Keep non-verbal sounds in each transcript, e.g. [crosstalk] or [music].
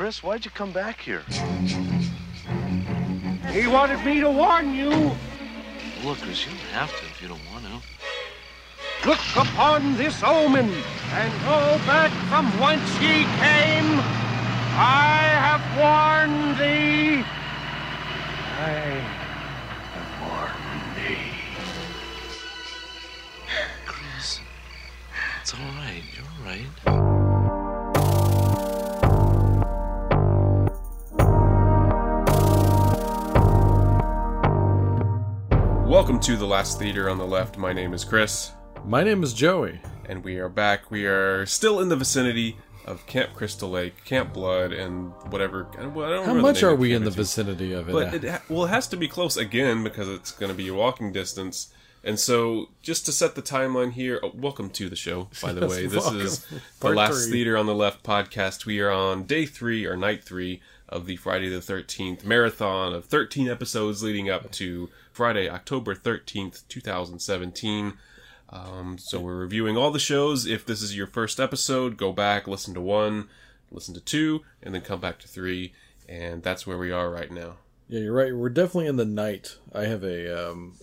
Chris, why'd you come back here? He wanted me to warn you. Look, Chris, you don't have to if you don't want to. Look upon this omen and go back from whence ye came. I have warned thee. I have warned thee. Chris, it's all right. You're all right. Welcome to the Last Theater on the Left. My name is Chris, My name is Joey. and we are back. We are still in the vicinity of Camp Crystal Lake, Camp Blood, and whatever. I don't How much are we in the vicinity of it? But it ha- well, it has to be close again because it's going to be a walking distance. And so, just to set the timeline here, oh, welcome to the show. By the [laughs] way, this welcome. is [laughs] the Part Last three. Theater on the Left podcast. We are on day three or night three of the Friday the Thirteenth marathon of thirteen episodes leading up to Friday, October thirteenth, two thousand seventeen. Um, so we're reviewing all the shows. If this is your first episode, go back, listen to one, listen to two, and then come back to three. And that's where we are right now. yeah, you're right. We're definitely in the night. I have a. Um,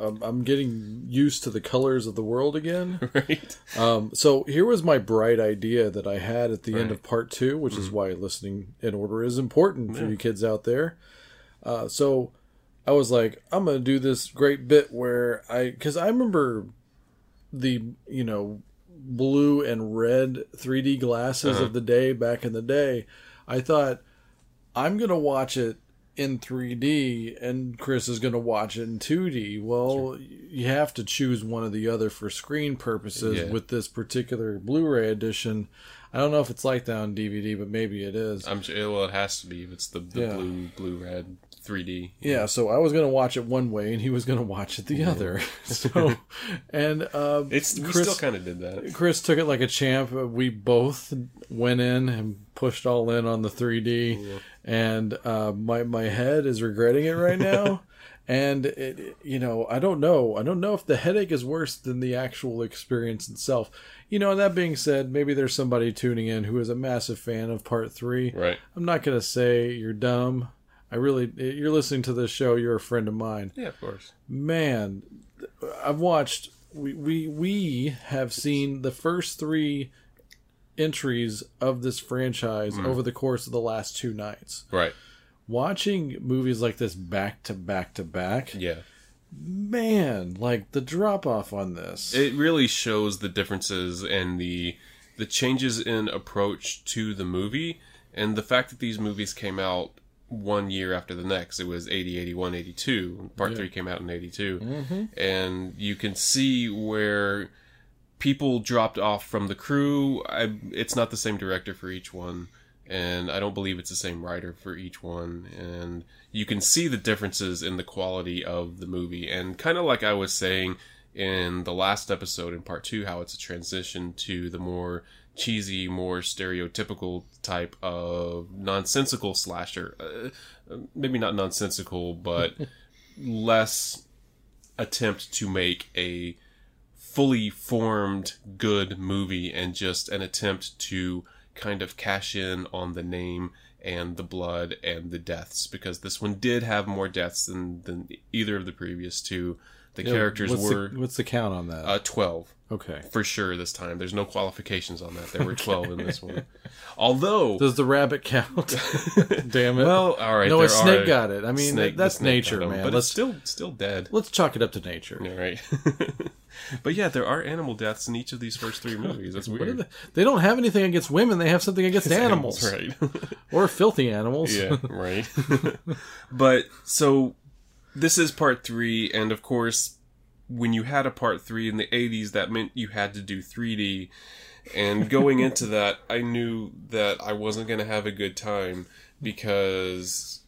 I'm I'm getting used to the colors of the world again. [laughs] Right? Um, so here was my bright idea that I had at the end Right. Mm-hmm. of part two, which is why listening in order is important for you kids out there. Uh, so I was like, I'm gonna do this great bit where I, because I remember the you know blue and red 3D glasses Uh-huh. of the day back in the day. I thought I'm gonna watch it in 3D and Chris is going to watch it in 2D. Well, you have to choose one or the other for screen purposes Yeah. with this particular Blu-ray edition. I don't know if it's like that on DVD, but maybe it is. I'm sure. Well, it has to be. if It's the, the Yeah. blue, blue, red, 3D. Yeah, so I was going to watch it one way and he was going to watch it the other. [laughs] So, and uh, It's we Chris- still kind of did that. Chris took it like a champ. We both went in and pushed all in on the 3D, and uh, my my head is regretting it right now. [laughs] and it, you know, I don't know. I don't know if the headache is worse than the actual experience itself. You know, and that being said, maybe there's somebody tuning in who is a massive fan of Part Three. Right. I'm not gonna say you're dumb. I really, you're listening to this show. You're a friend of mine Yeah, of course. man i've watched we, we we have seen the first three entries of this franchise mm. over the course of the last two nights Right. watching movies like this back to back to back Yeah. man like the drop off on this It really shows the differences and the the changes in approach to the movie and the fact that these movies came out one year after the next. It was 80, 81, 82. Part 3 came out in 82. Mm-hmm. And you can see where people dropped off from the crew. I, it's not the same director for each one, and I don't believe it's the same writer for each one. And you can see the differences in the quality of the movie. And kind of like I was saying in the last episode in part two, how it's a transition to the more cheesy, more stereotypical type of nonsensical slasher. Uh, maybe not nonsensical, but [laughs] less attempt to make a fully formed good movie and just an attempt to kind of cash in on the name and the blood and the deaths because this one did have more deaths than than either of the previous two. The Yeah, characters what's were the, what's the count on that uh, twelve okay for sure this time. There's no qualifications on that. There were twelve in this one. Although [laughs] does the rabbit count [laughs] damn it well, all right. no a snake got it i mean snake- that's snake nature man but let's it's still still dead. let's chalk it up to nature Yeah, right. [laughs] but yeah, there are animal deaths in each of these first three movies. That's weird. they, they don't have anything against women. They have something against animals, right? or filthy animals. yeah, right. but so this is part three, and of course, when you had a part three in the '80s, that meant you had to do 3D. And going into [laughs] that, I knew that I wasn't going to have a good time because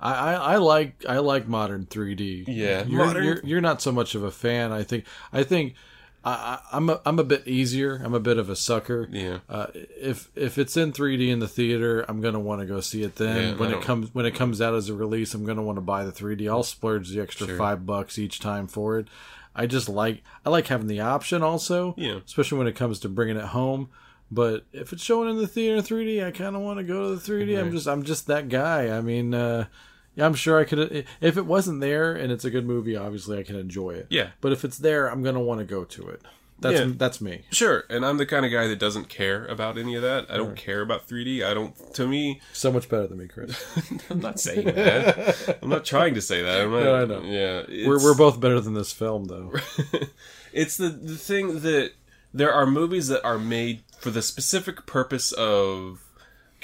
I, I, I like I like modern 3D. Yeah, you're, modern- You're, you're not so much of a fan. I think I think I, I- I'm a, I'm a bit easier. I'm a bit of a sucker. yeah, Uh, if if it's in 3D in the theater, I'm gonna want to go see it then. Yeah, when it comes when it comes out as a release, I'm gonna want to buy the 3D. I'll splurge the extra Sure. five bucks each time for it. I just like I like having the option also. Yeah. Especially when it comes to bringing it home. But if it's showing in the theater 3D, I kind of want to go to the 3D. I'm just I'm just that guy. I mean, uh, yeah, I'm sure I could. If it wasn't there and it's a good movie, obviously I can enjoy it. Yeah. But if it's there, I'm gonna want to go to it. That's Yeah. that's me. Sure, and I'm the kind of guy that doesn't care about any of that. I don't care about 3D. I don't. To me, So much better than me, Chris. [laughs] I'm not saying that. I'm not trying to say that. I'm not, [laughs] No, I know. Yeah, we're we're both better than this film, though. [laughs] it's the the thing that there are movies that are made for the specific purpose of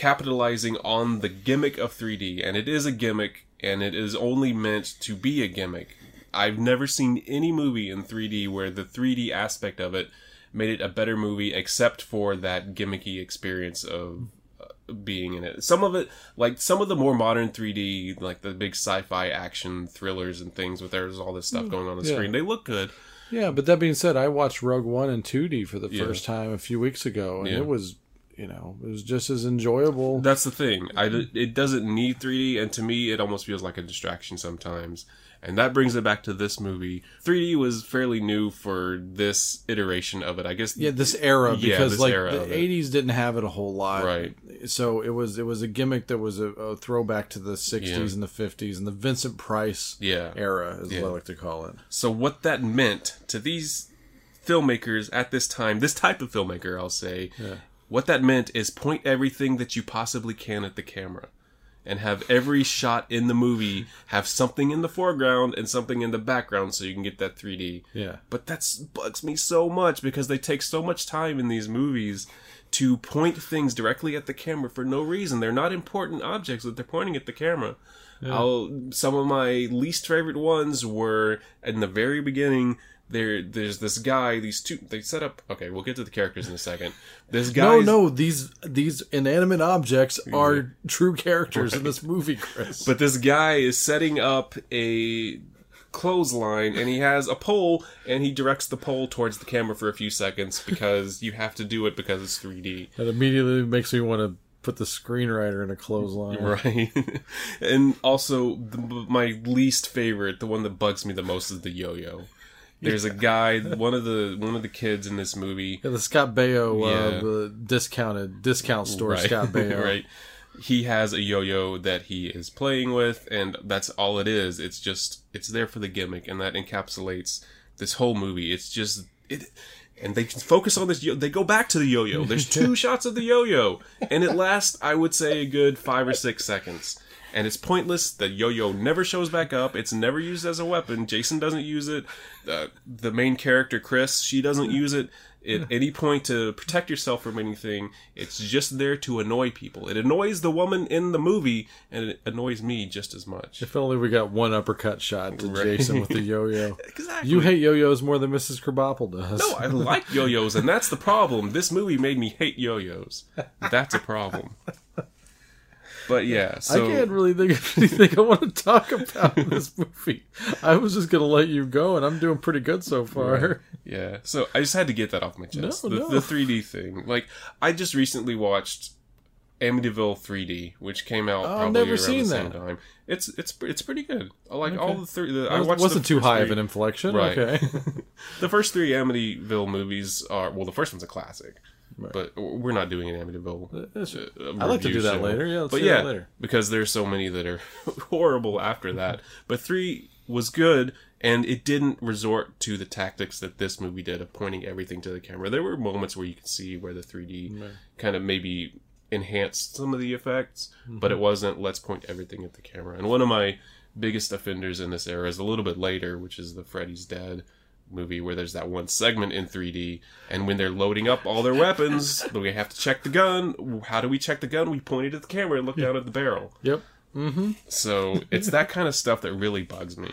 capitalizing on the gimmick of 3D, and it is a gimmick, and it is only meant to be a gimmick. I've never seen any movie in 3D where the 3D aspect of it made it a better movie, except for that gimmicky experience of uh, being in it. Some of it, like some of the more modern 3D, like the big sci-fi action thrillers and things, with there's all this stuff going on the yeah. screen, they look good. Yeah, but that being said, I watched Rogue One in 2D for the Yeah. first time a few weeks ago, and Yeah. it was, you know, it was just as enjoyable. That's the thing. I, it doesn't need 3D, and to me, it almost feels like a distraction sometimes. And that brings it back to this movie. 3D was fairly new for this iteration of it. I guess. yeah, this era Yeah, because this like era the of it. 80s didn't have it a whole lot, Right. So it was it was a gimmick that was a, a throwback to the 60s Yeah. and the 50s and the Vincent Price Yeah. era, is Yeah. what I like to call it. So what that meant to these filmmakers at this time, this type of filmmaker, I'll say, what that meant is point everything that you possibly can at the camera. And have every shot in the movie have something in the foreground and something in the background so you can get that 3D. Yeah. But that bugs me so much because they take so much time in these movies to point things directly at the camera for no reason. They're not important objects that they're pointing at the camera. I'll, some of my least favorite ones were in the very beginning. There, there's this guy. These two, they set up. Okay, we'll get to the characters in a second. This guy. No, no, these these inanimate objects are true characters in this movie, Chris. But this guy is setting up a clothesline and he has a pole and he directs the pole towards the camera for a few seconds because you have to do it because it's 3D. that immediately makes me want to put the screenwriter in a clothesline. Right. [laughs] and also the, my least favorite, the one that bugs me the most is the yo-yo. There's a guy, one of the one of the kids in this movie Yeah, the Scott Baio, uh, the discounted discount store right, Scott [laughs] Baio. right. He has a yo-yo that he is playing with, and that's all it is. It's just it's there for the gimmick, and that encapsulates this whole movie. It's just it, and they focus on this. Yo- they go back to the yo-yo. There's two [laughs] shots of the yo-yo, and it lasts, I would say, a good five or six seconds. And it's pointless. The yo-yo never shows back up. It's never used as a weapon. Jason doesn't use it. Uh, the main character, Chris, she doesn't use it at any point to protect yourself from anything. It's just there to annoy people. It annoys the woman in the movie, and it annoys me just as much. If only we got one uppercut shot to Right. Jason with the [laughs] yo-yo. Exactly. You hate yo-yos more than Mrs. Krabappel does. No, I like yo-yos, and that's the problem. This movie made me hate yo-yos. That's a problem. [laughs] But yeah, so I can't really think of [laughs] anything I want to talk about in this movie. I was just gonna let you go, and I'm doing pretty good so far. [laughs] Yeah, so I just had to get that off my chest. No, the, no. the 3D thing. Like, I just recently watched Amityville 3D, which came out Oh, I've probably never around seen the same that. time. It's it's it's pretty good. Like all the three. The, I was- watched wasn't too high of an inflection. Right. Okay. [laughs] The first three Amityville movies are well. The first one's a classic, but we're not doing an Amityville. That's- uh, I'd like to do that show. later. Yeah, let's but do yeah, that later. because there's so many that are [laughs] horrible after that. [laughs] But three was good, and it didn't resort to the tactics that this movie did of pointing everything to the camera. There were moments where you could see where the 3D kind of maybe enhanced some of the effects, but it Mm-hmm. wasn't. Let's point everything at the camera. And one of my biggest offenders in this era is a little bit later, which is the Freddy's Dead movie where there's that one segment in 3D and when they're loading up all their weapons [laughs] we have to check the gun how do we check the gun we point it at the camera and look down at the barrel Yep. Mm-hmm. so it's that kind of stuff that really bugs me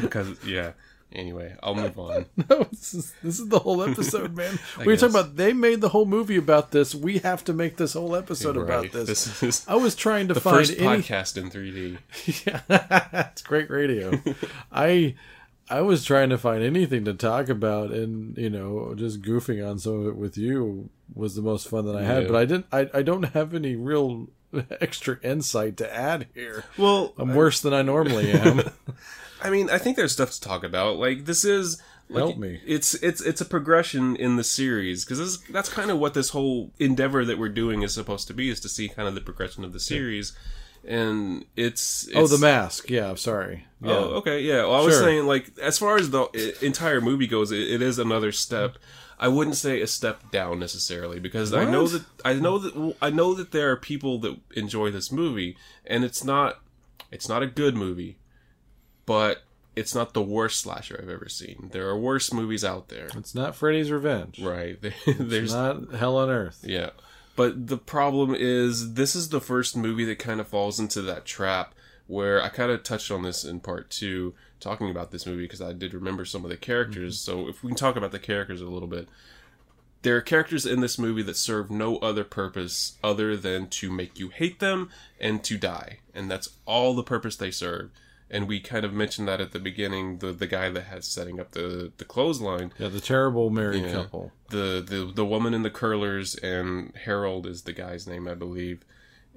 because yeah anyway i'll move on [laughs] No, this is this is the whole episode, man. [laughs] we were guess. talking about they made the whole movie about this. We have to make this whole episode about this. this is I was trying to the find first any. podcast in 3d Yeah, it's great radio. I I was trying to find anything to talk about, and you know, just goofing on some of it with you was the most fun that I had. Yeah. But I didn't. I I don't have any real [laughs] extra insight to add here. well I'm worse than I normally [laughs] am. I mean, I think there's stuff to talk about. Like this is like, Help me. It's it's it's a progression in the series because that's kind of what this whole endeavor that we're doing is supposed to be is to see kind of the progression of the series, and it's, Oh, the mask. Yeah, I'm sorry. Oh, yeah. Oh, okay, yeah. Well, I was Sure. saying like as far as the entire movie goes, it, it is another step. I wouldn't say a step down necessarily because I know that I know that well, I know that there are people that enjoy this movie, and it's not it's not a good movie, but it's not the worst slasher I've ever seen. There are worse movies out there, It's not Freddy's Revenge. right? [laughs] There's It's not Hell on Earth. yeah. But the problem is, this is the first movie that kind of falls into that trap where I kind of touched on this in part two, talking about this movie because I did remember some of the characters. Mm-hmm. So if we can talk about the characters a little bit, there are characters in this movie that serve no other purpose other than to make you hate them and to die. And that's all the purpose they serve. And we kind of mentioned that at the beginning, the the guy that has setting up the the clothesline Yeah, the terrible married Yeah. couple. the the the woman in the curlers and Harold is the guy's name I believe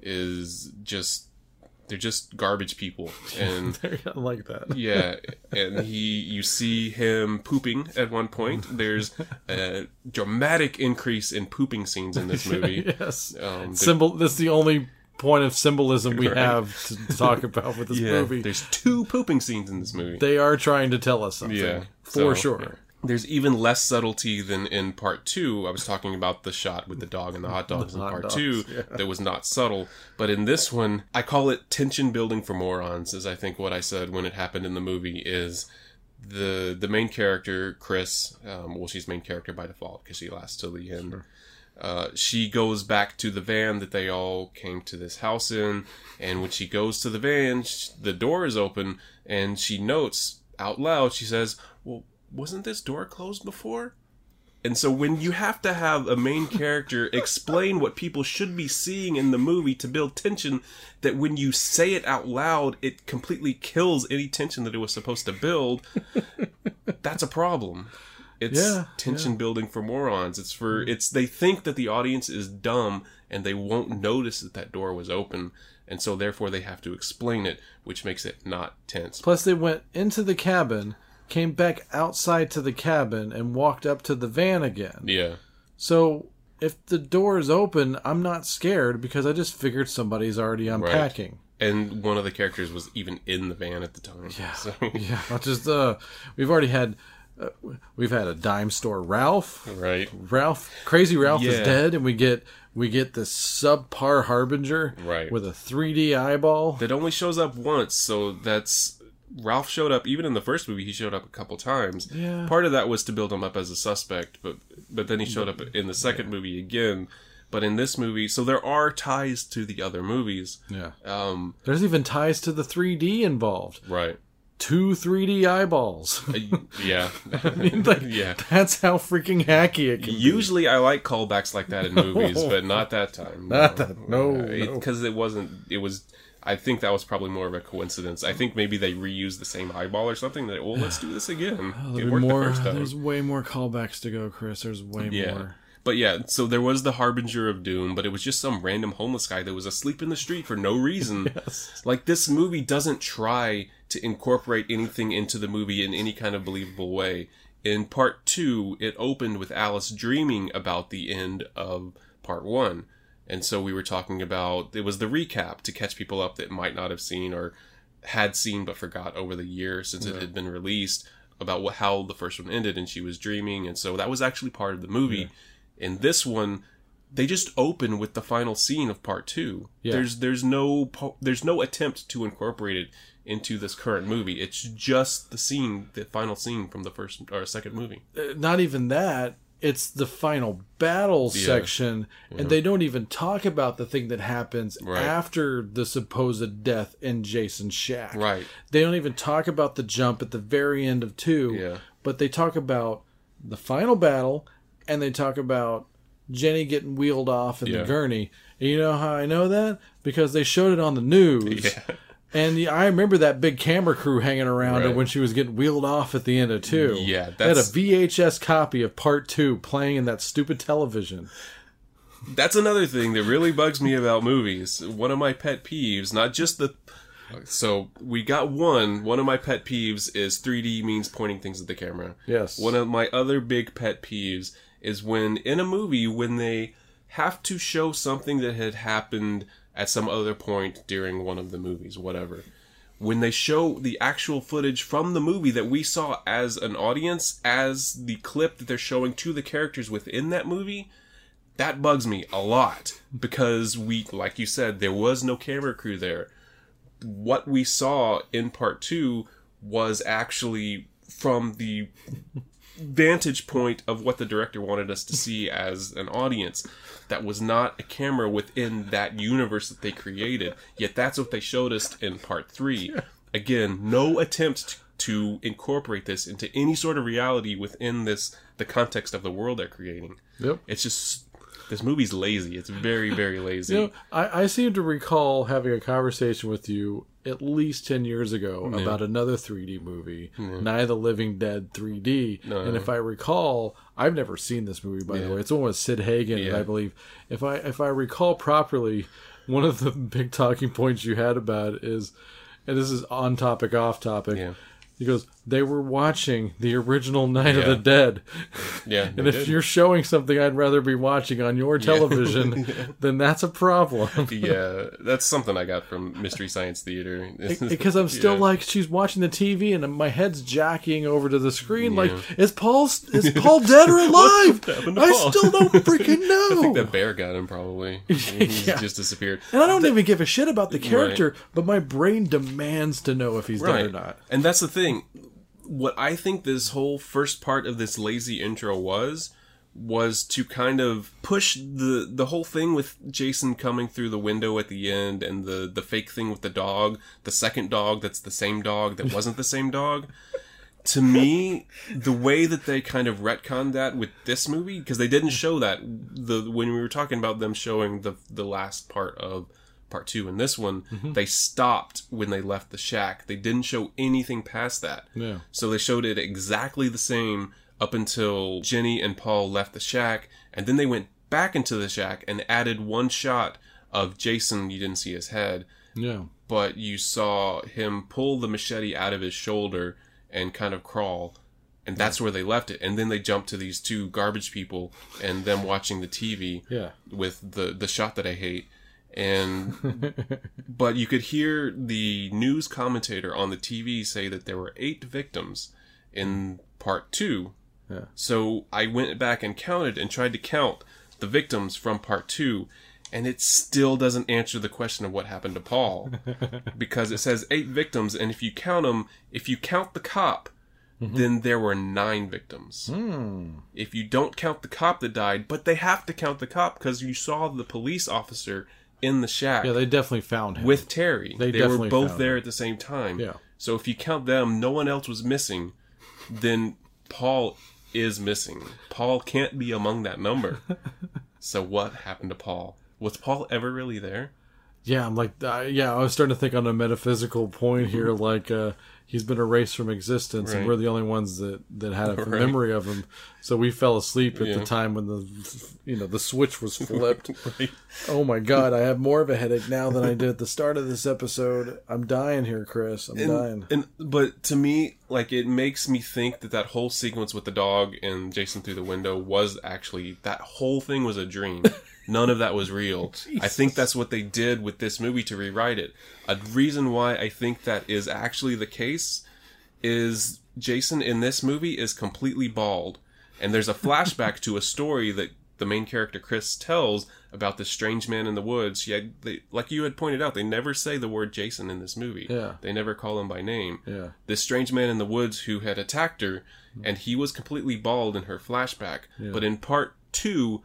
is just they're just garbage people [laughs] and I like that. [laughs] yeah and he you see him pooping at one point there's a dramatic increase in pooping scenes in this [laughs] movie yes. um, Symbol. That's the only point of symbolism we Right. have to talk about with this [laughs] yeah movie. there's two pooping scenes in this movie They are trying to tell us something. Yeah, for so, sure. yeah. There's even less subtlety than in part two. I was talking about the shot with the dog and the hot dogs in hot part dogs, two yeah. that was not subtle. But in this one, I call it tension building for morons, is I think what I said when it happened in the movie is the the main character, Chris, um, well, she's main character by default because she lasts till the end. Uh, she goes back to the van that they all came to this house in, and when she goes to the van, sh- the door is open, and she notes out loud, she says, "Well, wasn't this door closed before?" And so when you have to have a main character [laughs] explain what people should be seeing in the movie to build tension, that when you say it out loud, it completely kills any tension that it was supposed to build, [laughs] that's a problem. It's Yeah, tension building for morons. It's for it's they think that the audience is dumb and they won't notice that that door was open, and so therefore they have to explain it, which makes it not tense. Plus, they went into the cabin, came back outside to the cabin, and walked up to the van again. Yeah. So if the door is open, I'm not scared because I just figured somebody's already unpacking. And one of the characters was even in the van at the time. Yeah. So, [laughs] Yeah, just uh, we've already had uh, we've had a dime store Ralph. right. Ralph, crazy Ralph is dead, and we get we get this subpar harbinger Right. with a 3D eyeball. That only shows up once, so that's Ralph showed up even in the first movie. He showed up a couple times. Yeah. Part of that was to build him up as a suspect, but but then he showed up in the second movie again. But in this movie, so there are ties to the other movies. Yeah, Um, there's even ties to the 3D involved. right. Two 3D eyeballs. Uh, yeah. [laughs] like, [laughs] yeah. That's how freaking hacky it can be. Usually, I like callbacks like that in [laughs] movies, but not that time. Not that- no, no. because it wasn't. It was. I think that was probably more of a coincidence. I think maybe they reused the same eyeball or something. That well, let's do this again. [sighs] It worked more, the first time. there's way more callbacks to go, Chris. There's way Yeah. more. But yeah, so there was the Harbinger of Doom, but it was just some random homeless guy that was asleep in the street for no reason. Like, this movie doesn't try to incorporate anything into the movie in any kind of believable way. In part two, it opened with Alice dreaming about the end of part one. And so we were talking about, it was the recap to catch people up that might not have seen or had seen but forgot over the year since it had been released about what, how the first one ended and she was dreaming. And so that was actually part of the movie. In this one, they just open with the final scene of part two. Yeah. There's there's no po- there's no attempt to incorporate it into this current movie. It's just the scene, the final scene from the first or second movie. Uh, Not even that. It's the final battle Yeah. section, and they don't even talk about the thing that happens Right. after the supposed death in Jason's shack. Right. They don't even talk about the jump at the very end of two. Yeah. But they talk about the final battle, and they talk about Jenny getting wheeled off in Yeah. the gurney. And you know how I know that? Because they showed it on the news. Yeah. And I remember that big camera crew hanging around her Right. when she was getting wheeled off at the end of two. Yeah, they had a VHS copy of part two playing in that stupid television. That's another thing that really bugs me about movies. One of my pet peeves, not just the So we got one. One of my pet peeves is 3D means pointing things at the camera. Yes. One of my other big pet peeves is when in a movie when they have to show something that had happened at some other point during one of the movies, whatever. When they show the actual footage from the movie that we saw as an audience, as the clip that they're showing to the characters within that movie, that bugs me a lot because we, like you said, there was no camera crew there. What we saw in part two was actually from the vantage point of what the director wanted us to see as an audience. That was not a camera within that universe that they created. Yet that's what they showed us in part three. Again, no attempt to incorporate this into any sort of reality within this the context of the world they're creating. Yep. It's just this movie's lazy. It's very, very lazy. You know, I, I seem to recall having a conversation with you at least 10 years ago about another 3D movie, Night of the Living Dead 3D. And if I recall, I've never seen this movie, by the way. It's the one with Sid Hagen, Yeah. I believe. If I, if I recall properly, one of the [laughs] big talking points you had about it is, and this is on topic, off topic. Yeah. He goes, they were watching the original Night of the Dead. yeah, [laughs] And if you're showing something I'd rather be watching on your television, [laughs] then that's a problem. [laughs] yeah, that's something I got from Mystery Science Theater. because I'm still Yeah. like she's watching the TV and my head's jockeying over to the screen like is Paul is Paul dead or alive? I Paul? still don't freaking know. I think that bear got him probably. Yeah. just disappeared. and I don't even give a shit about the character, but my brain demands to know if he's dead or not. And that's the thing. What I think this whole first part of this lazy intro was was to kind of push the the whole thing with Jason coming through the window at the end and the the fake thing with the dog, the second dog that's the same dog that [laughs] wasn't the same dog. To me, the way that they kind of retconned that with this movie because they didn't show that the when we were talking about them showing the the last part of part two and this one, mm-hmm. they stopped when they left the shack. They didn't show anything past that. Yeah. So they showed it exactly the same up until Jenny and Paul left the shack, and then they went back into the shack and added one shot of Jason. You didn't see his head, Yeah. but you saw him pull the machete out of his shoulder and kind of crawl. And that's where they left it. And then they jumped to these two garbage people and them watching the TV Yeah. with the the shot that I hate. And [laughs] but you could hear the news commentator on the TV say that there were eight victims in part two. Yeah. So I went back and counted and tried to count the victims from part two, and it still doesn't answer the question of what happened to Paul [laughs] because it says eight victims, and if you count them, if you count the cop, mm-hmm. then there were nine victims. Hmm. If you don't count the cop that died, but they have to count the cop because you saw the police officer in the shack Yeah, they definitely found him. with Terry. They They, were both there him. at the same time. Yeah. So if you count them, no one else was missing. Then Paul is missing. Paul can't be among that number. [laughs] so what happened to Paul? Was Paul ever really there? Yeah, I'm like, uh, yeah, I was starting to think on a metaphysical point here, like uh, he's been erased from existence, and we're the only ones that that had a [laughs] Right. memory of him. So we fell asleep at Yeah. the time when the, you know, the switch was [laughs] flipped. Right. oh my god, I have more of a headache now than I did at the start of this episode. I'm dying here, Chris. I'm dying. And, and but to me, like it makes me think that that whole sequence with the dog and Jason through the window was actually that whole thing was a dream. [laughs] None of that was real. I think that's what they did with this movie to rewrite it. A reason why I think that is actually the case is Jason in this movie is completely bald, and there's a flashback to a story that the main character Chris tells about this strange man in the woods. Yeah, they, like you had pointed out, they never say the word Jason in this movie. Yeah. they never call him by name. Yeah. This strange man in the woods who had attacked her, and he was completely bald in her flashback. Yeah. But in part two,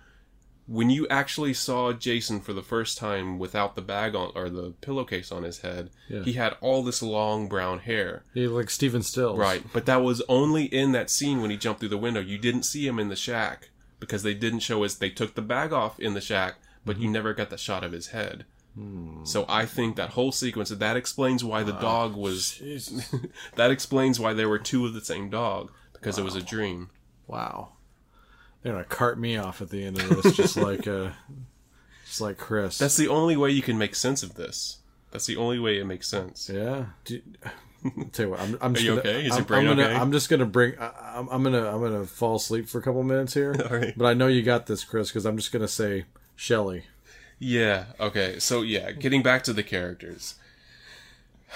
when you actually saw Jason for the first time without the bag on or the pillowcase on his head, Yeah. he had all this long brown hair. He like Stephen Stills. Right, but that was only in that scene when he jumped through the window. You didn't see him in the shack because they didn't show us. They took the bag off in the shack, but Mm-hmm. you never got the shot of his head. Hmm. So I think that whole sequence that explains why the dog was. [laughs] That explains why there were two of the same dog because it was a dream. Wow. They're gonna cart me off at the end of this, just [laughs] like uh, just like Chris. That's the only way you can make sense of this. That's the only way it makes sense. Yeah. Do, tell you what, I'm, I'm just you gonna, okay? Is I'm, your brain I'm gonna, okay? I'm just gonna bring. I, I'm, I'm gonna, I'm gonna fall asleep for a couple minutes here. [laughs] All right. But I know you got this, Chris, because I'm just gonna say Shelley. Yeah. Okay. So yeah, getting back to the characters. [sighs]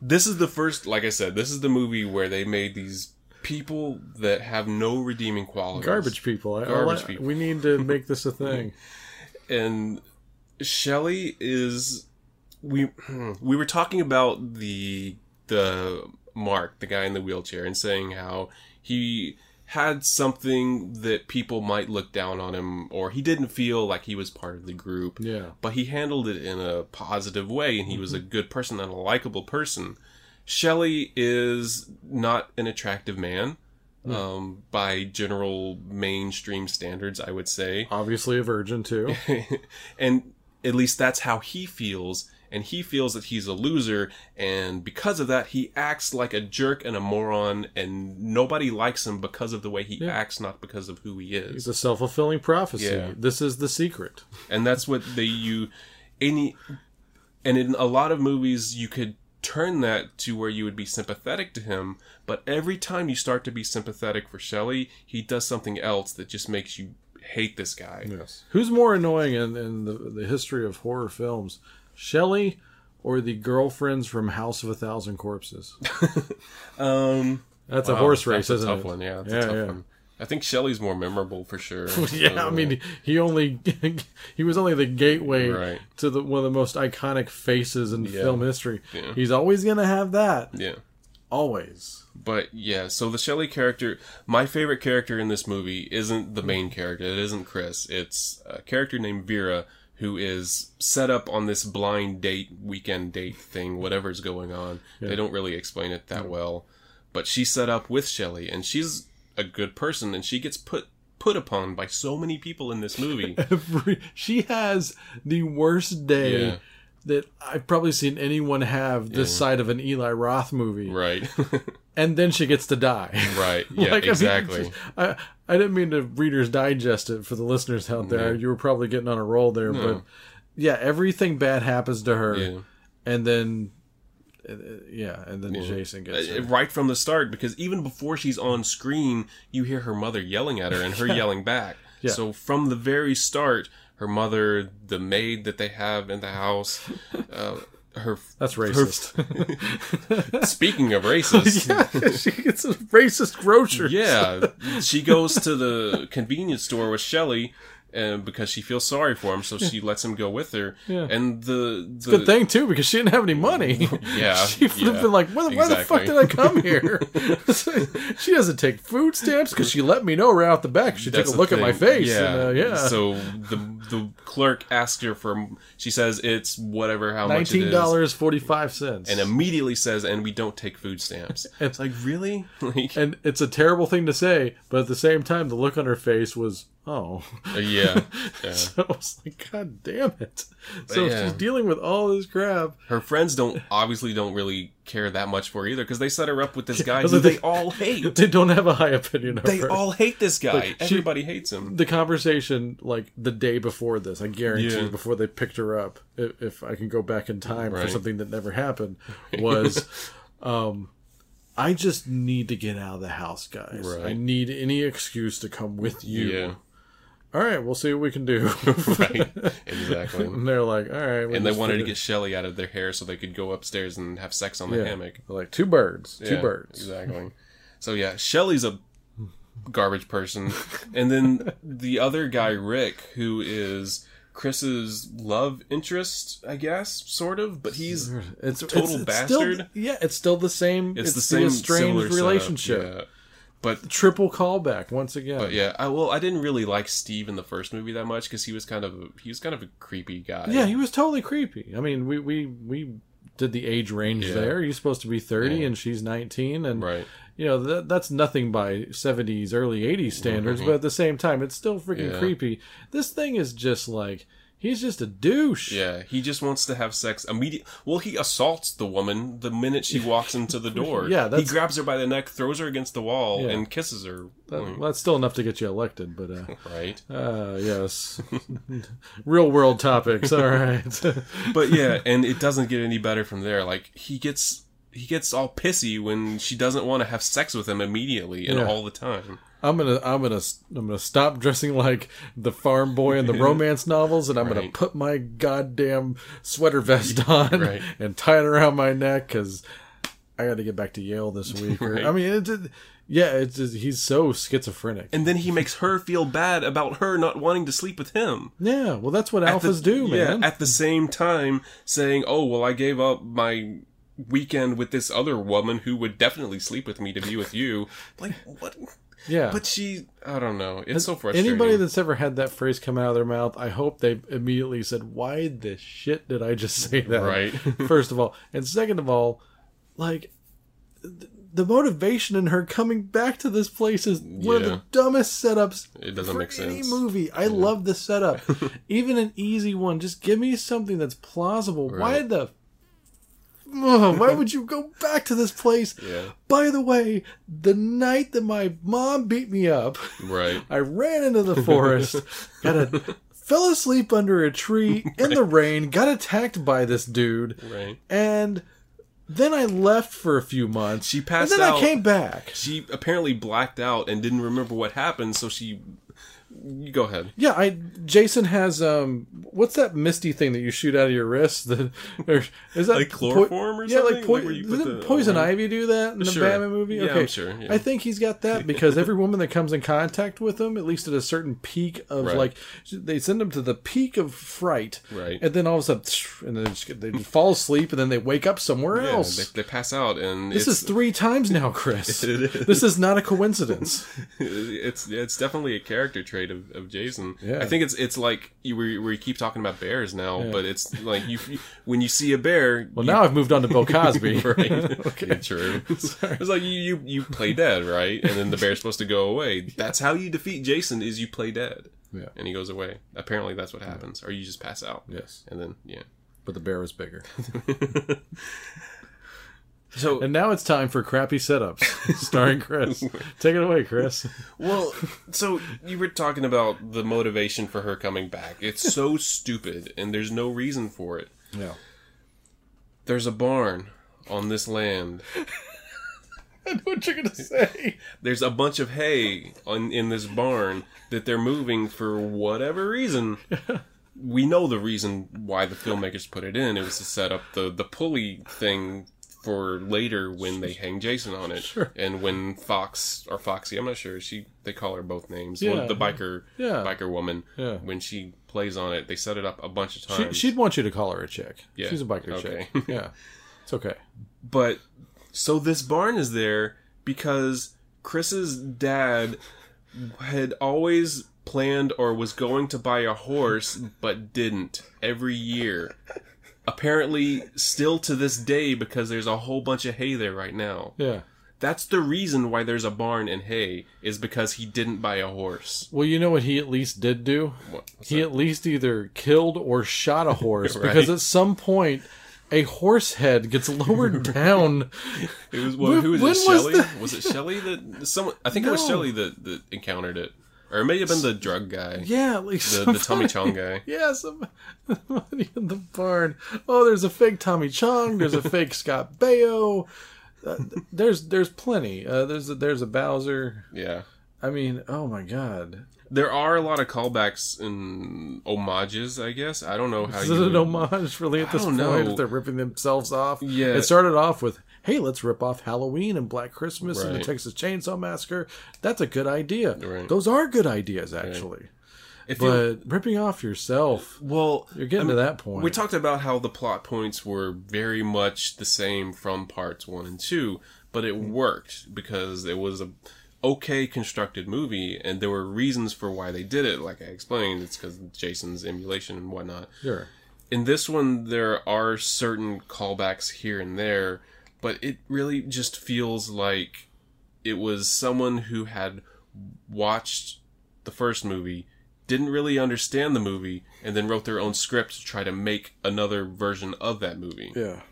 This is the first, like I said, this is the movie where they made these people that have no redeeming qualities. Garbage people. I, Garbage I- people. We need to make this a thing. [laughs] and Shelley is we [clears throat] we were talking about the the Mark, the guy in the wheelchair, and saying how he had something that people might look down on him, or he didn't feel like he was part of the group. Yeah. But he handled it in a positive way, and he was a mm-hmm. good person and a likable person. Shelley is not an attractive man. Um, by general mainstream standards, I would say Obviously a virgin too. [laughs] and at least that's how he feels and he feels that he's a loser and because of that he acts like a jerk and a moron and nobody likes him because of the way he acts not because of who he is It's a self fulfilling prophecy. Yeah. This is the secret. and that's what they you any and in a lot of movies you could turn that to where you would be sympathetic to him but every time you start to be sympathetic for Shelley he does something else that just makes you hate this guy Yes. Who's more annoying in, in the, the history of horror films, Shelley or the girlfriends from House of a Thousand Corpses? um [laughs] That's a horse race, that's a isn't tough it? one yeah that's Yeah, a tough yeah. one I think Shelley's more memorable for sure. [laughs] Yeah, I mean, uh, he only [laughs] he was only the gateway Right. to the one of the most iconic faces in Yeah. film history. Yeah. He's always gonna have that. yeah. Always. But yeah, so the Shelley character, my favorite character in this movie isn't the main character. It isn't Chris. It's a character named Vera who is set up on this blind date, weekend date thing, whatever's going on. They don't really explain it that well. But she's set up with Shelley and she's a good person and she gets put put upon by so many people in this movie. [laughs] Every, she has the worst day Yeah. that I've probably seen anyone have this side of an Eli Roth movie. right. [laughs] And then she gets to die. [laughs] right. Yeah, Like, I mean, exactly. I, I didn't mean to Reader's Digest it for the listeners out there. You were probably getting on a roll there, but yeah, everything bad happens to her, Yeah. and then yeah, and then Jason gets Uh, her. right from the start because even before she's on screen you hear her mother yelling at her and her [laughs] [laughs] yelling back Yeah. so from the very start her mother the maid that they have in the house uh, [laughs] her That's racist. speaking of racist yeah, she gets a racist grocer. yeah she goes to the convenience store with Shelly and because she feels sorry for him so she lets him go with her Yeah. and the, the Good thing too, because she didn't have any money. [laughs] Yeah, [laughs] she would have yeah, been like, "Why, why the fuck did I come here?" [laughs] she doesn't take food stamps because she let me know right off the back. She took a look at my face. Yeah. and, uh, yeah. So the the clerk asked her for. She says it's whatever how much it nineteen dollars forty five cents, and immediately says, "And we don't take food stamps." It's like really, like, and it's a terrible thing to say, but at the same time, the look on her face was, "Oh." uh, yeah, [laughs] yeah. So I was like, "God damn it!" So Yeah. she's dealing with all this crap. Her friends don't obviously don't really care that much for her either because they set her up with this guy Those who are the- they all hate. [laughs] They don't have a high opinion of her. They her. all hate this guy. Like, she- Everybody hates him. the conversation like the day before this, I guarantee Yeah. before they picked her up, if, if I can go back in time for something that never happened, [laughs] was, um, I just need to get out of the house, guys. Right. I need any excuse to come with you. Yeah, All right, we'll see what we can do. [laughs] right. Exactly. and they're like, all right, And they wanted to figured- get Shelly out of their hair so they could go upstairs and have sex on the yeah. hammock. They're like two birds, two Yeah, birds. Exactly. So yeah, Shelly's a garbage person, and then the other guy, Rick, who is Chris's love interest, I guess, sort of, but he's It's total it's, it's bastard. Still, yeah, it's still the same. it's, the same strange similar setup, relationship. yeah. But Triple callback once again. but yeah, I well, I didn't really like Steve in the first movie that much because he was kind of he was kind of a creepy guy. Yeah, he was totally creepy. I mean, we we we did the age range Yeah. there. He's supposed to be 30 Yeah. and she's 19 and right. you know, that that's nothing by 70s early 80s standards, mm-hmm. but at the same time it's still freaking Yeah. creepy. This thing is just like He's just a douche. Yeah, he just wants to have sex immediate. Well, he assaults the woman the minute she walks into the [laughs] door. Yeah, he grabs her by the neck, throws her against the wall, Yeah. and kisses her. That- Mm, that's still enough to get you elected, but uh, [laughs] right. uh yes, [laughs] real world topics. All right. But yeah, and it doesn't get any better from there. Like he gets he gets all pissy when she doesn't want to have sex with him immediately and Yeah. all the time. I'm gonna I'm gonna I'm gonna stop dressing like the farm boy in the [laughs] romance novels, and I'm gonna put my goddamn sweater vest [laughs] on Right. and tie it around my neck because I got to get back to Yale this [laughs] week. Right. I mean, it, it- yeah, it's just, he's so schizophrenic. And then he makes her feel bad about her not wanting to sleep with him. yeah, well, that's what At the- alphas do, man. At the same time saying, "Oh, well, I gave up my weekend with this other woman who would definitely sleep with me to be with you." Like what? yeah, But she, I don't know. It's so frustrating. Anybody that's ever had that phrase come out of their mouth, I hope they immediately said, "Why the shit did I just say that?" Right. [laughs] First of all, and second of all, like th- the motivation in her coming back to this place is one of the dumbest setups. It doesn't for make any movie. I love the setup, [laughs] even an easy one. Just give me something that's plausible. Why the Why [laughs] would you go back to this place? Yeah. By the way, the night that my mom beat me up, right. I ran into the forest, [laughs] got a, fell asleep under a tree in the rain, got attacked by this dude, Right. and then I left for a few months. She passed and then out. I came back. She apparently blacked out and didn't remember what happened, so she. You go ahead. Yeah, I Jason has um what's that misty thing that you shoot out of your wrist? That or is that Like po- chloroform or yeah, something? like, po- Like where you doesn't the- Poison Ivy do that in the Sure. Batman movie? Yeah, okay, sure, yeah. I think he's got that because every woman that comes in contact with him, at least at a certain peak of Right. like, they send them to the peak of fright, Right. And then all of a sudden, and then they, just, they fall asleep, and then they wake up somewhere Yeah, else. they, they pass out, and this is three times now, Chris. [laughs] Is. This is not a coincidence. [laughs] it's it's definitely a character trait of, of Jason. Yeah. I think it's it's like you where, where you keep talking about bears now, but it's like you when you see a bear. Well, you, now I've moved on to Bill Cosby. [laughs] right? [laughs] okay. Yeah, true. [laughs] It's like you, you you play dead, right? And then the bear's supposed to go away. That's how you defeat Jason: is you play dead, Yeah. and he goes away. Apparently, that's what happens, or you just pass out. Yes, And then yeah. but the bear is bigger. So And now it's time for crappy setups, [laughs] starring Chris. Take it away, Chris. Well, so you were talking about the motivation for her coming back. It's so [laughs] stupid, and there's no reason for it. Yeah. There's a barn on this land. [laughs] I know what you're gonna say. There's a bunch of hay on in this barn that they're moving for whatever reason. We know the reason why the filmmakers put it in. It was to set up the the pulley thing for later when they hang Jason on it, Sure. and when Fox or Foxy, I'm not sure. She they call her both names. Yeah. The biker, Yeah. biker woman. Yeah. When she plays on it, they set it up a bunch of She, times. she'd want you to call her a chick. Yeah. She's a biker Okay. chick. [laughs] Yeah. It's okay. But so this barn is there because Chris's dad had always planned or was going to buy a horse but didn't every year. Apparently still to this day because there's a whole bunch of hay there right now. Yeah. That's the reason why there's a barn and hay is because he didn't buy a horse. Well, you know what he at least did do? What, what's He that? at least either killed or shot a [laughs] horse Right. because at some point a horse head gets lowered [laughs] down. It was well, who was when it? was Shelley? the- Was it Shelley that someone? I think it was No. Shelley that, that encountered it, or it may have been the drug guy. Yeah, like the, the Tommy Chong guy. [laughs] Yeah, somebody in the barn. Oh, there's a fake Tommy Chong. There's a fake [laughs] Scott Baio. Uh, there's there's plenty. Uh, there's a, there's a Bowser. Yeah, I mean, oh my god, there are a lot of callbacks and homages. I guess I don't know how is it an homage really at this point? know. If they're ripping themselves off, Yeah. It started off with, "Hey, let's rip off Halloween and Black Christmas and the Texas Chainsaw Massacre." That's a good idea. Right. Those are good ideas, actually. If you, But ripping off yourself, well, you're getting I to that point. We talked about how the plot points were very much the same from parts one and two, but it mm. worked because it was a okay constructed movie, and there were reasons for why they did it. Like I explained, it's because Jason's emulation and whatnot. sure. in this one there are certain callbacks here and there but it really just feels like it was someone who had watched the first movie didn't really understand the movie and then wrote their own script to try to make another version of that movie. Yeah.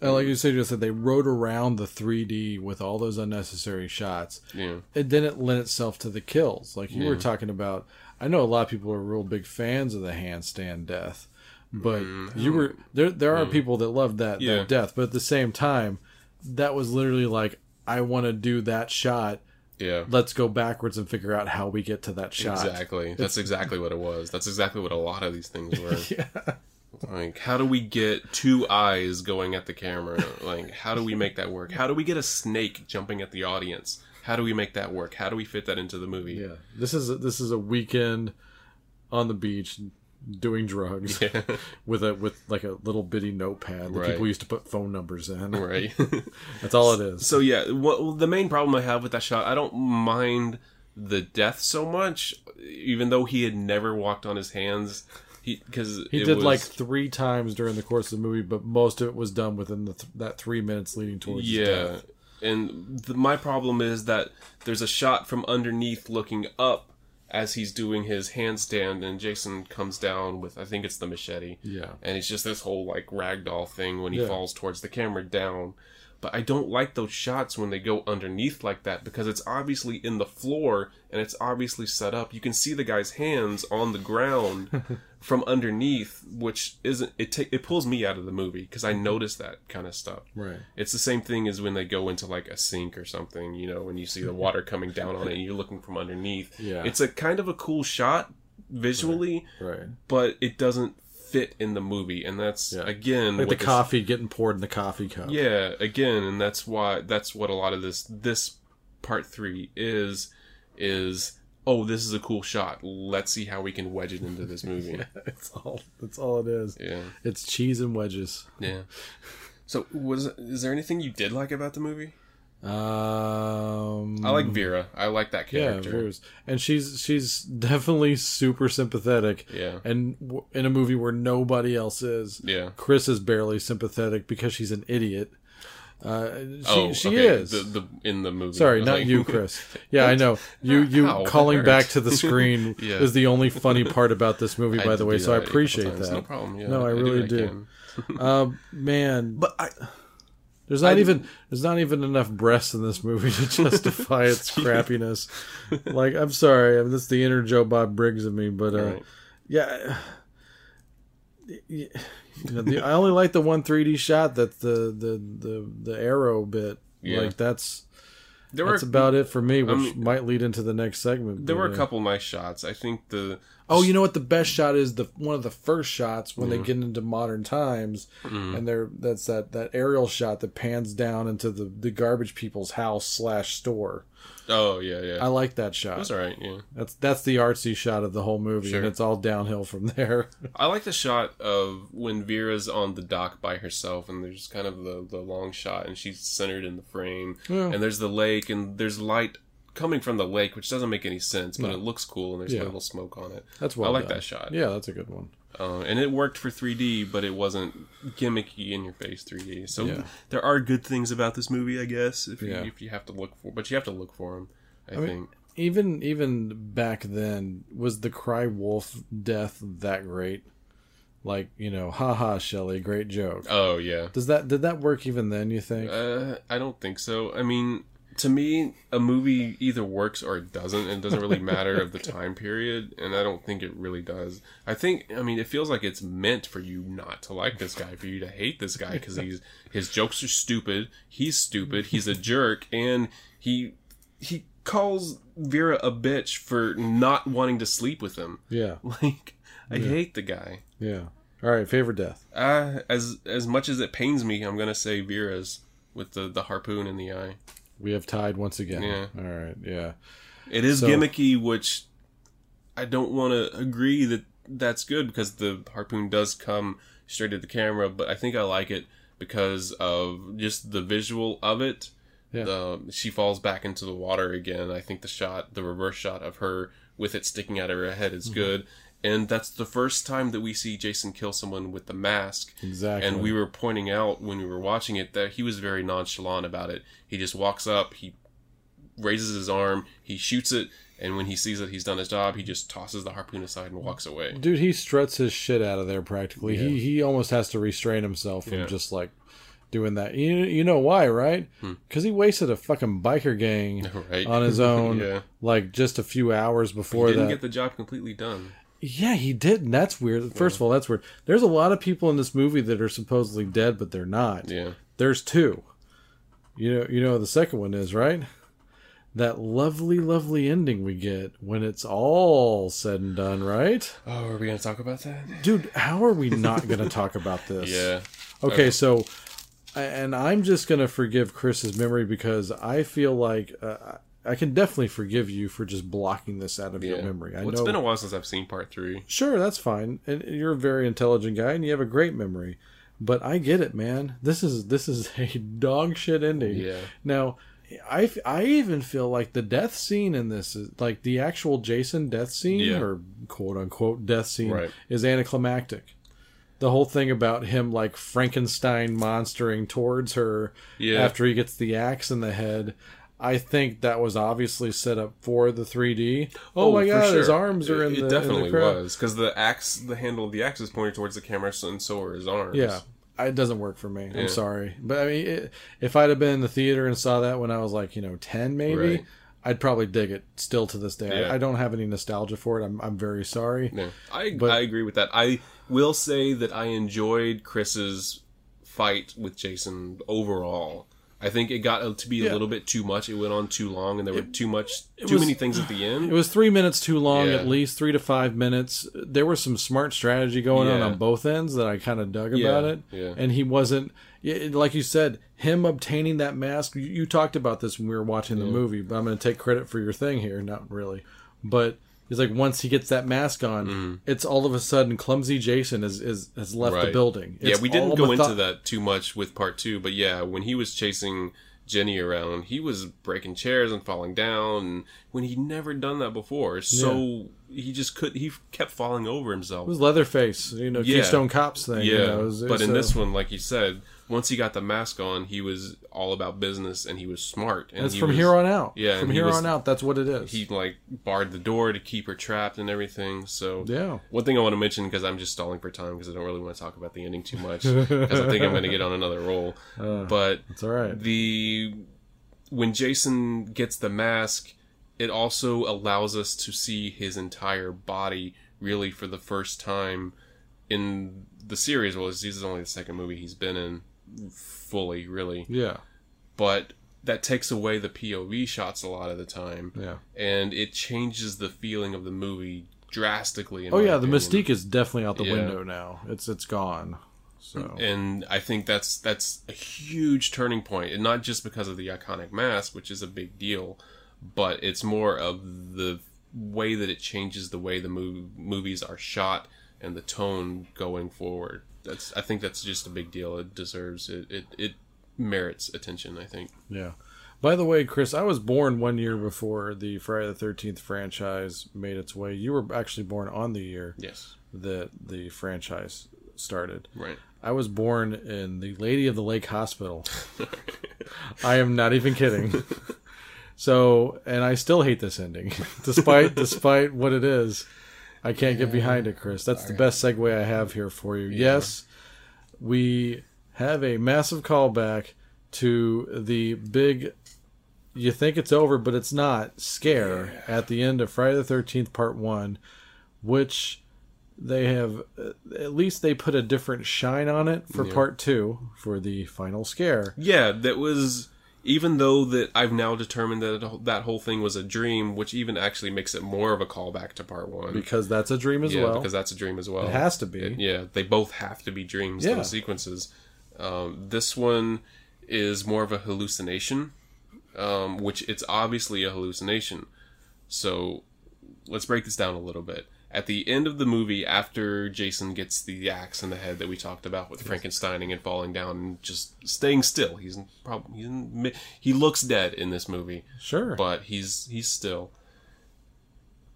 And like you said, you said they wrote around the 3D with all those unnecessary shots. Yeah. It didn't lend itself to the kills. Like you were talking about, I know a lot of people are real big fans of the handstand death, but you were there. There are people that love that, Mm-hmm. Yeah. that death, but at the same time, that was literally like, I want to do that shot. Yeah. Let's go backwards and figure out how we get to that shot. Exactly. That's exactly what it was. That's exactly what a lot of these things [laughs] were. yeah Like, how do we get two eyes going at the camera? Like, how do we make that work? How do we get a snake jumping at the audience? How do we make that work? How do we fit that into the movie? Yeah, this is a, this is a weekend on the beach doing drugs Yeah. [laughs] with a with like a little bitty notepad that Right. people used to put phone numbers in. Right. [laughs] That's all it is. so yeah, what the main problem I have with that shot, I don't mind the death so much, even though he had never walked on his hands. He because He did like three times during the course of the movie, but most of it was done within the th- that three minutes leading towards yeah. death. And the, my problem is that there's a shot from underneath looking up as he's doing his handstand, and Jason comes down with I think it's the machete. Yeah. and it's just this whole like ragdoll thing when he Yeah. falls towards the camera down. But I don't like those shots when they go underneath like that because it's obviously in the floor and it's obviously set up. You can see the guy's hands on the ground [laughs] from underneath, which isn't it. Ta- it pulls me out of the movie because I notice that kind of stuff. Right. It's the same thing as when they go into like a sink or something, you know, when you see the [laughs] water coming down on it and you're looking from underneath. Yeah. It's a kind of a cool shot visually, Right. but it doesn't fit in the movie. And that's, Yeah. again, Like the this- coffee getting poured in the coffee cup. Yeah, again, and that's why, that's what a lot of this, this part three is, is, oh, this is a cool shot. Let's see how we can wedge it into this movie. [laughs] yeah, It's all. That's all it is. yeah. It's cheese and wedges. Yeah. So, was is there anything you did like about the movie? Um, I like Vera. I like that Yeah, character. Vera's, and she's she's definitely super sympathetic. Yeah. and w- in a movie where nobody else is. Yeah. Chris is barely sympathetic because she's an idiot. Uh, she oh, she okay. is. the, the in the movie. Sorry, not Like- [laughs] you, Chris. Yeah, I know. You [laughs] you Ow, calling back to the screen [laughs] Yeah. is the only funny part about this movie, by the way. So I that a couple appreciate that. No problem. Yeah, No, I do really what I do. can. Um, man, But I, there's not I- even there's not even enough breasts in this movie to justify its crappiness. Like, I'm sorry, I mean, that's the inner Joe Bob Briggs of me, but uh, Right. yeah. The, I only like the one 3D shot that the the the the arrow bit. Yeah. Like that's there that's were about it for me, which mean, might lead into the next segment. there were a uh, couple nice shots. I think the Oh, you know what? The best shot is the one of the first shots when Mm. they get into modern times, and they're that's that that aerial shot that pans down into the the garbage people's house slash store. Oh yeah yeah I like that shot. that's all right yeah. That's that's the artsy shot of the whole movie, Sure. and it's all downhill from there. [laughs] I like the shot of when Vera's on the dock by herself, and there's kind of the, the long shot, and she's centered in the frame, Yeah. and there's the lake, and there's light coming from the lake, which doesn't make any sense, but No. it looks cool, and there's Yeah. a little smoke on it. That's well. I like done. that shot. Yeah, that's a good one. Uh, and it worked for 3D, but it wasn't gimmicky in your face 3D. So Yeah. there are good things about this movie, I guess, if you, Yeah. if you have to look for, but you have to look for them. I, mean, think. Even even back then, was the cry wolf death that great? Like you know, haha, Shelly, great joke. Oh yeah. Does that did that work even then? You think? Uh, I don't think so. I mean, to me, a movie either works or it doesn't. It doesn't really matter of the [laughs] time period, and I don't think it really does. I think, I mean, it feels like it's meant for you not to like this guy, for you to hate this guy because he's his jokes are stupid. He's stupid. He's a jerk, and he he calls Vera a bitch for not wanting to sleep with him. yeah, [laughs] Like, I hate the guy. yeah. All right, favorite death. Uh, as as much as it pains me, I'm gonna say Vera's with the the harpoon in the eye. We have tied once again. Yeah. All right. Yeah. It is So- gimmicky, which I don't want to agree that that's good because the harpoon does come straight at the camera, but I think I like it because of just the visual of it. Yeah. The, she falls back into the water again. I think the shot, the reverse shot of her with it sticking out of her head Mm-hmm. is good. And that's the first time that we see Jason kill someone with the mask. Exactly. And we were pointing out when we were watching it that he was very nonchalant about it. He just walks up, he raises his arm, he shoots it, And when he sees that he's done his job, he just tosses the harpoon aside and walks away. Dude, he struts his shit out of there practically. He he almost has to restrain himself from Yeah. just like doing that. You you know why, right? Because he wasted a fucking biker gang Hmm. [laughs] Right. on his own, [laughs] Yeah. like just a few hours before He didn't that. get the job completely done. Yeah, he didn't. That's weird. First of all, that's weird. There's a lot of people in this movie that are supposedly dead, but they're not. Yeah. There's two. You know, you know the second one is, right? That lovely, lovely ending we get when it's all said and done, right? Oh, are we gonna talk about that? Dude, how are we not going to talk about [laughs] this? Yeah. Okay, so, and I'm just going to forgive Chris's memory because I feel like uh, I can definitely forgive you for just blocking this out of your memory. I Well, know. it's been a while since I've seen part three. Sure, that's fine. And you're a very intelligent guy and you have a great memory. But I get it, man. This is this is [laughs] a dog shit ending. Yeah. Now, I, I even feel like the death scene in this is like the actual Jason death scene Yeah. or quote unquote death scene Right. is anticlimactic. The whole thing about him like Frankenstein monstering towards her Yeah. after he gets the axe in the head. I think that was obviously set up for the 3D. Oh, my for god, his arms are in it, the It definitely the was because the axe, the handle of the axe is pointed towards the camera, and so are his arms. Yeah, it doesn't work for me. Yeah. I'm sorry, but I mean, it, if I'd have been in the theater and saw that when I was like, you know, ten maybe, Right. I'd probably dig it still to this day. Yeah. I, I don't have any nostalgia for it. I'm I'm very sorry. Yeah, I But- I agree with that. I will say that I enjoyed Chris's fight with Jason overall. I think it got to be Yeah. a little bit too much. It went on too long, and there were too much, too was- many things at the end. It was three minutes too long, Yeah. at least three to five minutes. There was some smart strategy going on Yeah. on both ends that I kind of dug about it. yeah. And he wasn't, like you said, him obtaining that mask. You, you talked about this when we were watching the movie, but I'm going to take credit for your thing here. Not really, but it's like once he gets that mask on, mm-hmm. it's all of a sudden clumsy Jason is, is has left the. Right. building. yeah, we didn't go into that too much with part two, but yeah, when he was chasing Ginny around, he was breaking chairs and falling down, and when he'd never done that before, so he just could. He kept falling over himself. It was Leatherface, you know, Yeah. Keystone Cops thing. Yeah, you know, it was- it but in this one, like you said, once he got the mask on, he was all about business and he was smart. And he from was- here on out. Yeah, from here was- on out, that's what it is. He like barred the door to keep her trapped and everything. So Yeah. one thing I want to mention because I'm just stalling for time because I don't really want to talk about the ending too much because I think I'm going to get on another roll. [laughs] Uh, but it's all right. the when Jason gets the mask, it also allows us to see his entire body really for the first time in the series. Well, this is only the second movie he's been in fully, really. Yeah, But that takes away the POV shots a lot of the time, yeah. and it changes the feeling of the movie drastically. in Oh yeah, the opinion. mystique is definitely out the Yeah. window now. It's it's gone. So and I think that's that's a huge turning point, and not just because of the iconic mask, which is a big deal, but it's more of the way that it changes the way the mov- movies are shot and the tone going forward. That's I think that's just a big deal. It deserves it. It it merits attention. I think. yeah. By the way, Chris, I was born one year before the Friday the Thirteenth franchise made its way. You were actually born on the year Yes. that the franchise started. Right. I was born in the Lady of the Lake Hospital. [laughs] I am not even kidding. [laughs] So, and I still hate this ending, [laughs] despite despite what it is. I can't get behind it, Chris. That's the best segue I have here for you. Yes, we have a massive callback to the big. You think it's over, but it's not. Scare at the end of Friday the Thirteenth Part One, which they have at least they put a different shine on it for Part Two for the final scare. Yeah, that was even though that I've now determined that that whole thing was a dream, which even actually makes it more of a callback to part one. because that's a dream as yeah, well. because that's a dream as well. it has to be. It- yeah, they both have to be dreams. Yeah. Those sequences. Um, this one is more of a hallucination, um, which it's obviously a hallucination. So let's break this down a little bit. At the end of the movie, after Jason gets the axe in the head that we talked about with Frankensteining and falling down and just staying still, he's in, prob- he's in, he looks dead in this movie Sure. but he's he's still.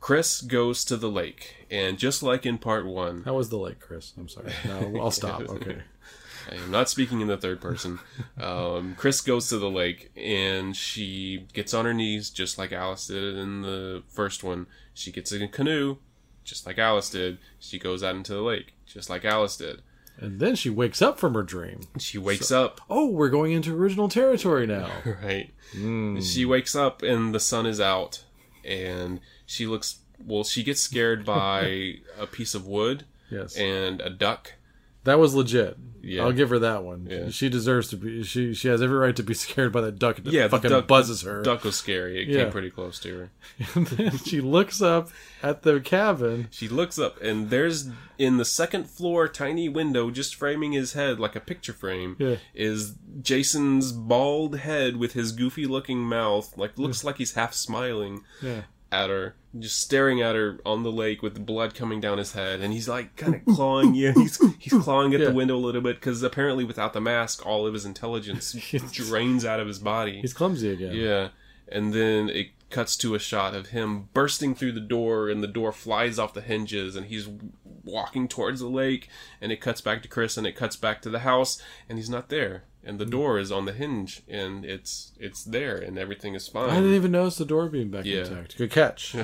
Chris goes to the lake, and just like in part one, How was the lake, Chris? I'm sorry. No, I'll stop. [laughs] Okay. I am not speaking in the third person. [laughs] Um, Chris goes to the lake and she gets on her knees just like Alice did in the first one. She gets in a canoe just like Alice did. She goes out into the lake just like Alice did. And then she wakes up from her dream. She wakes up, Oh, we're going into original territory now. [laughs] right? Hmm. She wakes up and the sun is out and she looks, well, she gets scared by [laughs] a piece of wood Yes. and a duck. That was legit. Yeah. I'll give her that one. Yeah. She deserves to be. She she has every right to be [laughs] scared by that duck that Yeah, the fucking duck- buzzes her. Duck was scary. It Yeah. came pretty close to her. [laughs] And then she looks up at the cabin. She looks up, and there's in the second floor tiny window, just framing his head like a picture frame, Yeah. is Jason's bald head with his goofy looking mouth. Like looks like he's half smiling Yeah. at her, just staring at her on the lake with the blood coming down his head, and he's like kind of clawing. Yeah, he's he's clawing at Yeah. the window a little bit because apparently without the mask, all of his intelligence [laughs] drains out of his body. He's clumsy again. Yeah, and then it cuts to a shot of him bursting through the door, and the door flies off the hinges, and he's walking towards the lake. And it cuts back to Chris, and it cuts back to the house, and he's not there, and the door is on the hinge, and it's it's there, and everything is fine. I didn't even notice the door being back Yeah. intact. Good catch.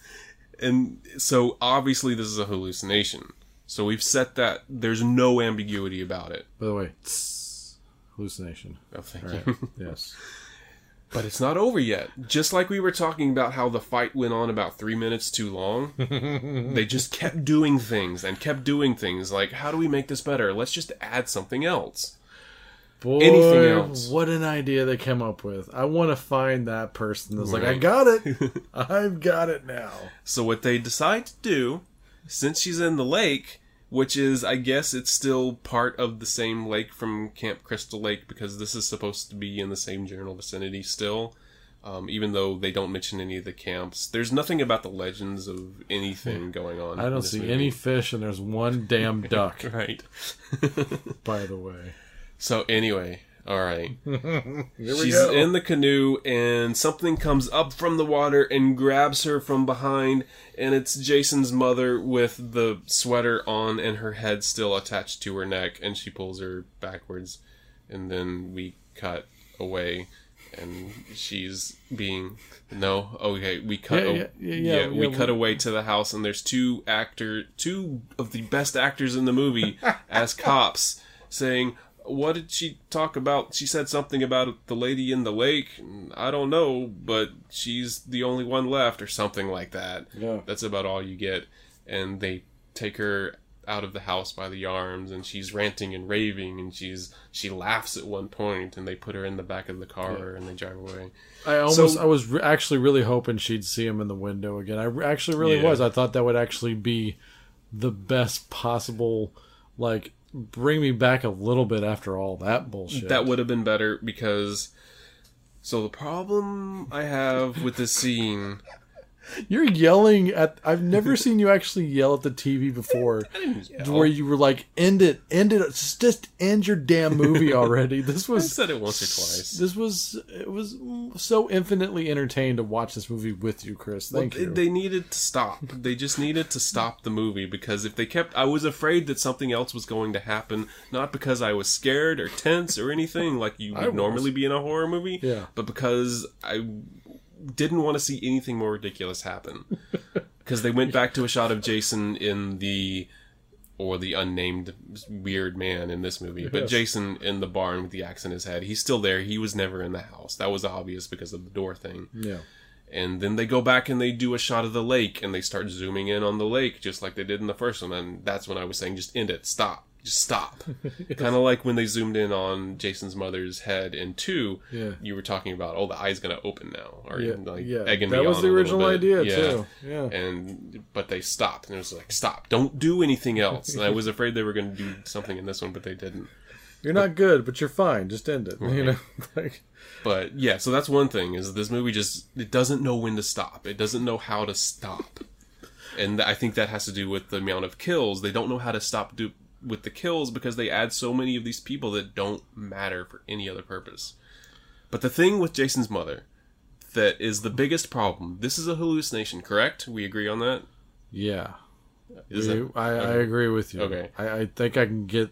[laughs] and so obviously this is a hallucination. So we've set that there's no ambiguity about it. By the way, tss, hallucination. Oh, thank All you. right. [laughs] yes. But it's not over yet. Just like we were talking about how the fight went on about three minutes too long, [laughs] they just kept doing things and kept doing things. Like, how do we make this better? Let's just add something else. Boy, Anything else? what an idea they came up with. I want to find that person that's like, I got it. [laughs] I've got it now. So, what they decide to do, since she's in the lake, which is, I guess, it's still part of the same lake from Camp Crystal Lake because this is supposed to be in the same general vicinity still. Um, even though they don't mention any of the camps, there's nothing about the legends of anything [laughs] going on. I don't see movie. any fish, and there's one damn [laughs] duck, Right. by the way. So anyway, all right. [laughs] Here we She's go. in the canoe and something comes up from the water and grabs her from behind and it's Jason's mother with the sweater on and her head still attached to her neck and she pulls her backwards and then we cut away and she's being no okay we cut Yeah, yeah, yeah, yeah, we cut away to the house and there's two actor two of the best actors in the movie [laughs] as cops saying what did she talk about she said something about the lady in the lake i don't know but she's the only one left or something like that Yeah. that's about all you get and they take her out of the house by the arms and she's ranting and raving and she's she laughs at one point and they put her in the back of the car and they drive away I almost, So- I was re- actually really hoping she'd see him in the window again. I re- actually really Yeah. was. I thought that would actually be the best possible, like, bring me back a little bit after all that bullshit. That would have been better because. So the problem I have with this scene, You're yelling at. I've never [laughs] seen you actually yell at the TV before, where you were like, "End it, end it, just end your damn movie [laughs] already." This I was said it once or twice. This was it was so infinitely entertained to watch this movie with you, Chris. Thank They- you. They needed to stop. They just needed to stop the movie because if they kept, I was afraid that something else was going to happen. Not because I was scared or tense or anything like you would normally be in a horror movie. Yeah. But because I didn't want to see anything more ridiculous happen. [laughs] Because they went back to a shot of Jason in the. Or the unnamed weird man in this movie. But Jason in the barn with the axe in his head, he's still there. He was never in the house. That was obvious because of the door thing. yeah. And then they go back and they do a shot of the lake and they start zooming in on the lake just like they did in the first one. And that's when I was saying, just end it. Stop. Just stop. [laughs] kind of like when they zoomed in on Jason's mother's head in two. Yeah. You were talking about, oh, the eye's going to open now. Or Yeah, like yeah. egging me That was on the original idea, Yeah. too. Yeah. And but they stopped and it was like, stop. Don't do anything else. And I was [laughs] afraid they were going to do something in this one, but they didn't. You're not good, but you're fine. Just end it. [laughs] You know, like But yeah, so that's one thing is this movie just it doesn't know when to stop. It doesn't know how to stop. And I think that has to do with the amount of kills. They don't know how to stop do, with the kills because they add so many of these people that don't matter for any other purpose. But the thing with Jason's mother that is the biggest problem. This is a hallucination, correct? We agree on that? yeah. Is We- that I, I agree with you. Okay. I, I think I can get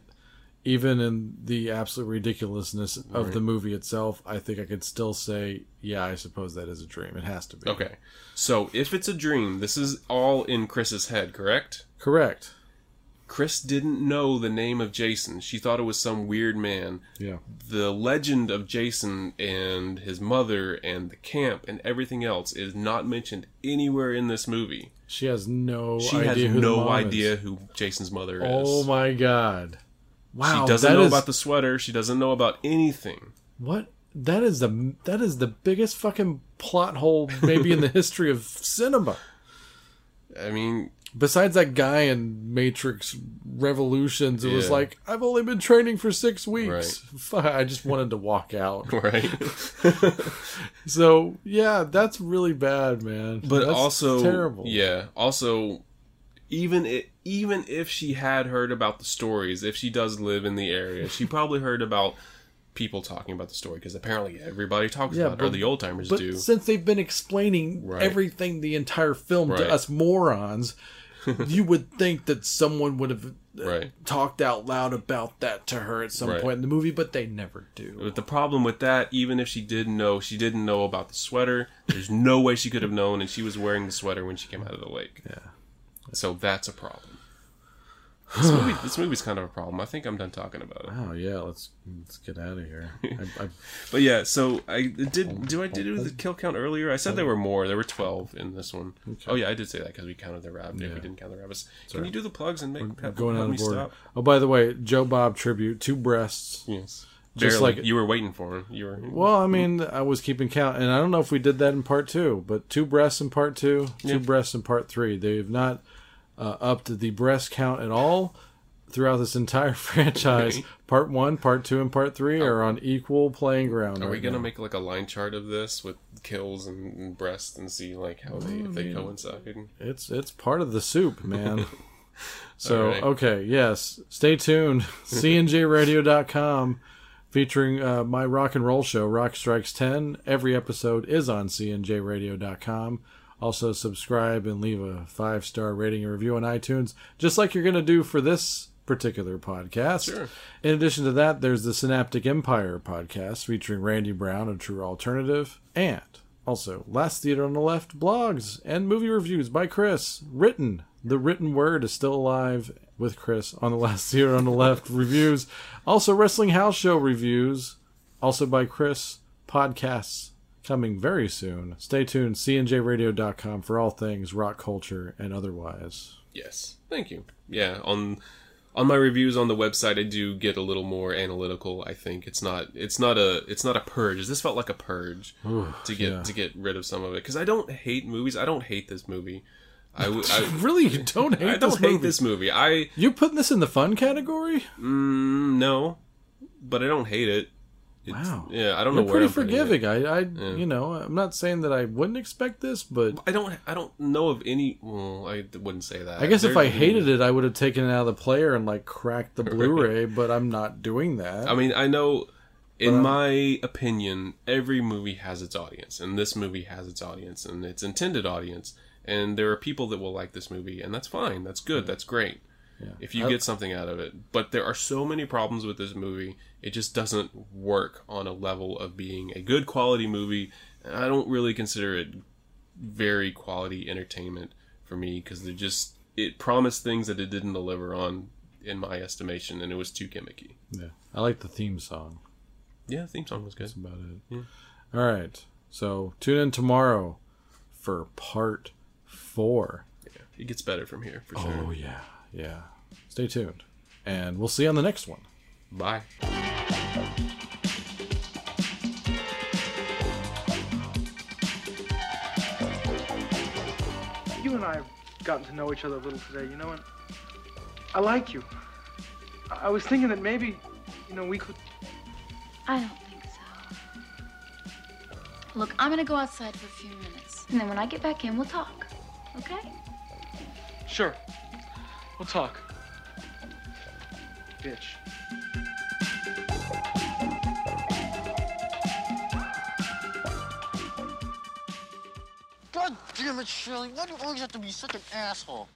even in the absolute ridiculousness of the movie itself, I think I could still say, yeah, I suppose that is a dream. It has to be. Okay. So if it's a dream, this is all in Chris's head, correct? Correct. Chris didn't know the name of Jason. She thought it was some weird man. Yeah. The legend of Jason and his mother and the camp and everything else is not mentioned anywhere in this movie. She has no She idea has no mom is. idea who Jason's mother is. Oh my god. Wow. she doesn't know is- about the sweater. She doesn't know about anything. What? That is the that is the biggest fucking plot hole maybe in the [laughs] history of cinema. I mean, Besides that guy in Matrix Revolutions, it was like I've only been training for six weeks. Fuck, [laughs] I just wanted to walk out. [laughs] right? [laughs] So yeah, that's really bad, man. but That's also terrible. Yeah. Also, even it, even if she had heard about the stories, if she does live in the area, she probably heard about people talking about the story because apparently everybody talks Yeah, about it, or the old timers But do. since they've been explaining Right. everything the entire film Right. to us morons, [laughs] you would think that someone would have uh, Right. talked out loud about that to her at some Right. point in the movie, but they never do. But the problem with that, even if she didn't know, she didn't know about the sweater. There's no way she could have known, and she was wearing the sweater when she came out of the lake. Yeah. So that's a problem. This, [sighs] movie, this movie's kind of a problem. I think I'm done talking about it. Oh yeah, let's let's get out of here. [laughs] I, I, But yeah, so I did. Do I did do the kill count earlier? I said there were more. There were twelve in this one. Oh yeah, I did say that because we counted the rabbit. If we didn't count the rabbits, can you do the plugs and make have, going help out me of order. stop? Oh, by the way, Joe Bob tribute, two breasts. Yes. Just Barely. like- you were waiting for him. You were. Well, I mean, I was keeping count, and I don't know if we did that in part two, but two breasts in part two, two Yeah. breasts in part three. They've not uh, upped the breast count at all throughout this entire [laughs] franchise. Part one, part two, and part three are on equal playing ground. Are we right gonna now. make like a line chart of this with kills and, and breasts and see like how they if they coincide? It's it's part of the soup, man. [laughs] so Alright. okay, yes. Stay tuned. [laughs] CNJRadio.com featuring uh, my rock and roll show, Rock Strikes Ten. Every episode is on CNJRadio.com. Also subscribe and leave a five star rating and review on iTunes, just like you're gonna do for this particular podcast. Sure. In addition to that, there's the Synaptic Empire podcast featuring Randy Brown, a true alternative, and also Last Theater on the Left blogs and movie reviews by Chris. Written. The written word is still alive with Chris on the Last Theater on the Left [laughs] reviews. Also, Wrestling House Show reviews, also by Chris. Podcasts coming very soon. Stay tuned, cnjradio.com for all things rock culture and otherwise. Yes. Thank you. Yeah. On on my reviews on the website, I do get a little more analytical. I think it's not it's not a it's not a purge. This felt like a purge to get yeah. to get rid of some of it because I don't hate movies. I don't hate this movie. I [laughs] Really, you don't hate I don't hate movie? this movie. I You're putting this in the fun category? mm, no, but I don't hate it. Wow. Yeah, I don't You're know pretty forgiving. I, I you know, I'm not saying that I wouldn't expect this, but I don't. I don't know of any. Well, I wouldn't say that. I guess if I hated it, I would have taken it out of the player and like cracked the [laughs] Blu-ray. But I'm not doing that. I mean, I know. In um, my opinion, every movie has its audience, and this movie has its audience and its intended audience. And there are people that will like this movie, and that's fine. That's good. That's great. If you I- get something out of it. But there are so many problems with this movie. It just doesn't work on a level of being a good quality movie. I don't really consider it very quality entertainment for me because they just it promised things that it didn't deliver on in my estimation and it was too gimmicky. yeah, I like the theme song. Yeah, the theme song was good. That's about it. All right, so tune in tomorrow for part four. Yeah. It gets better from here for sure. Oh yeah, yeah. Stay tuned, and we'll see you on the next one. Bye. You and I have gotten to know each other a little today, you know, and I like you. I I was thinking that maybe, you know, we could. I don't think so. Look, I'm gonna go outside for a few minutes. And then when I get back in, we'll talk. Okay? Sure. We'll talk. Bitch. God damn it, Shelly. Why do you always have to be such an asshole?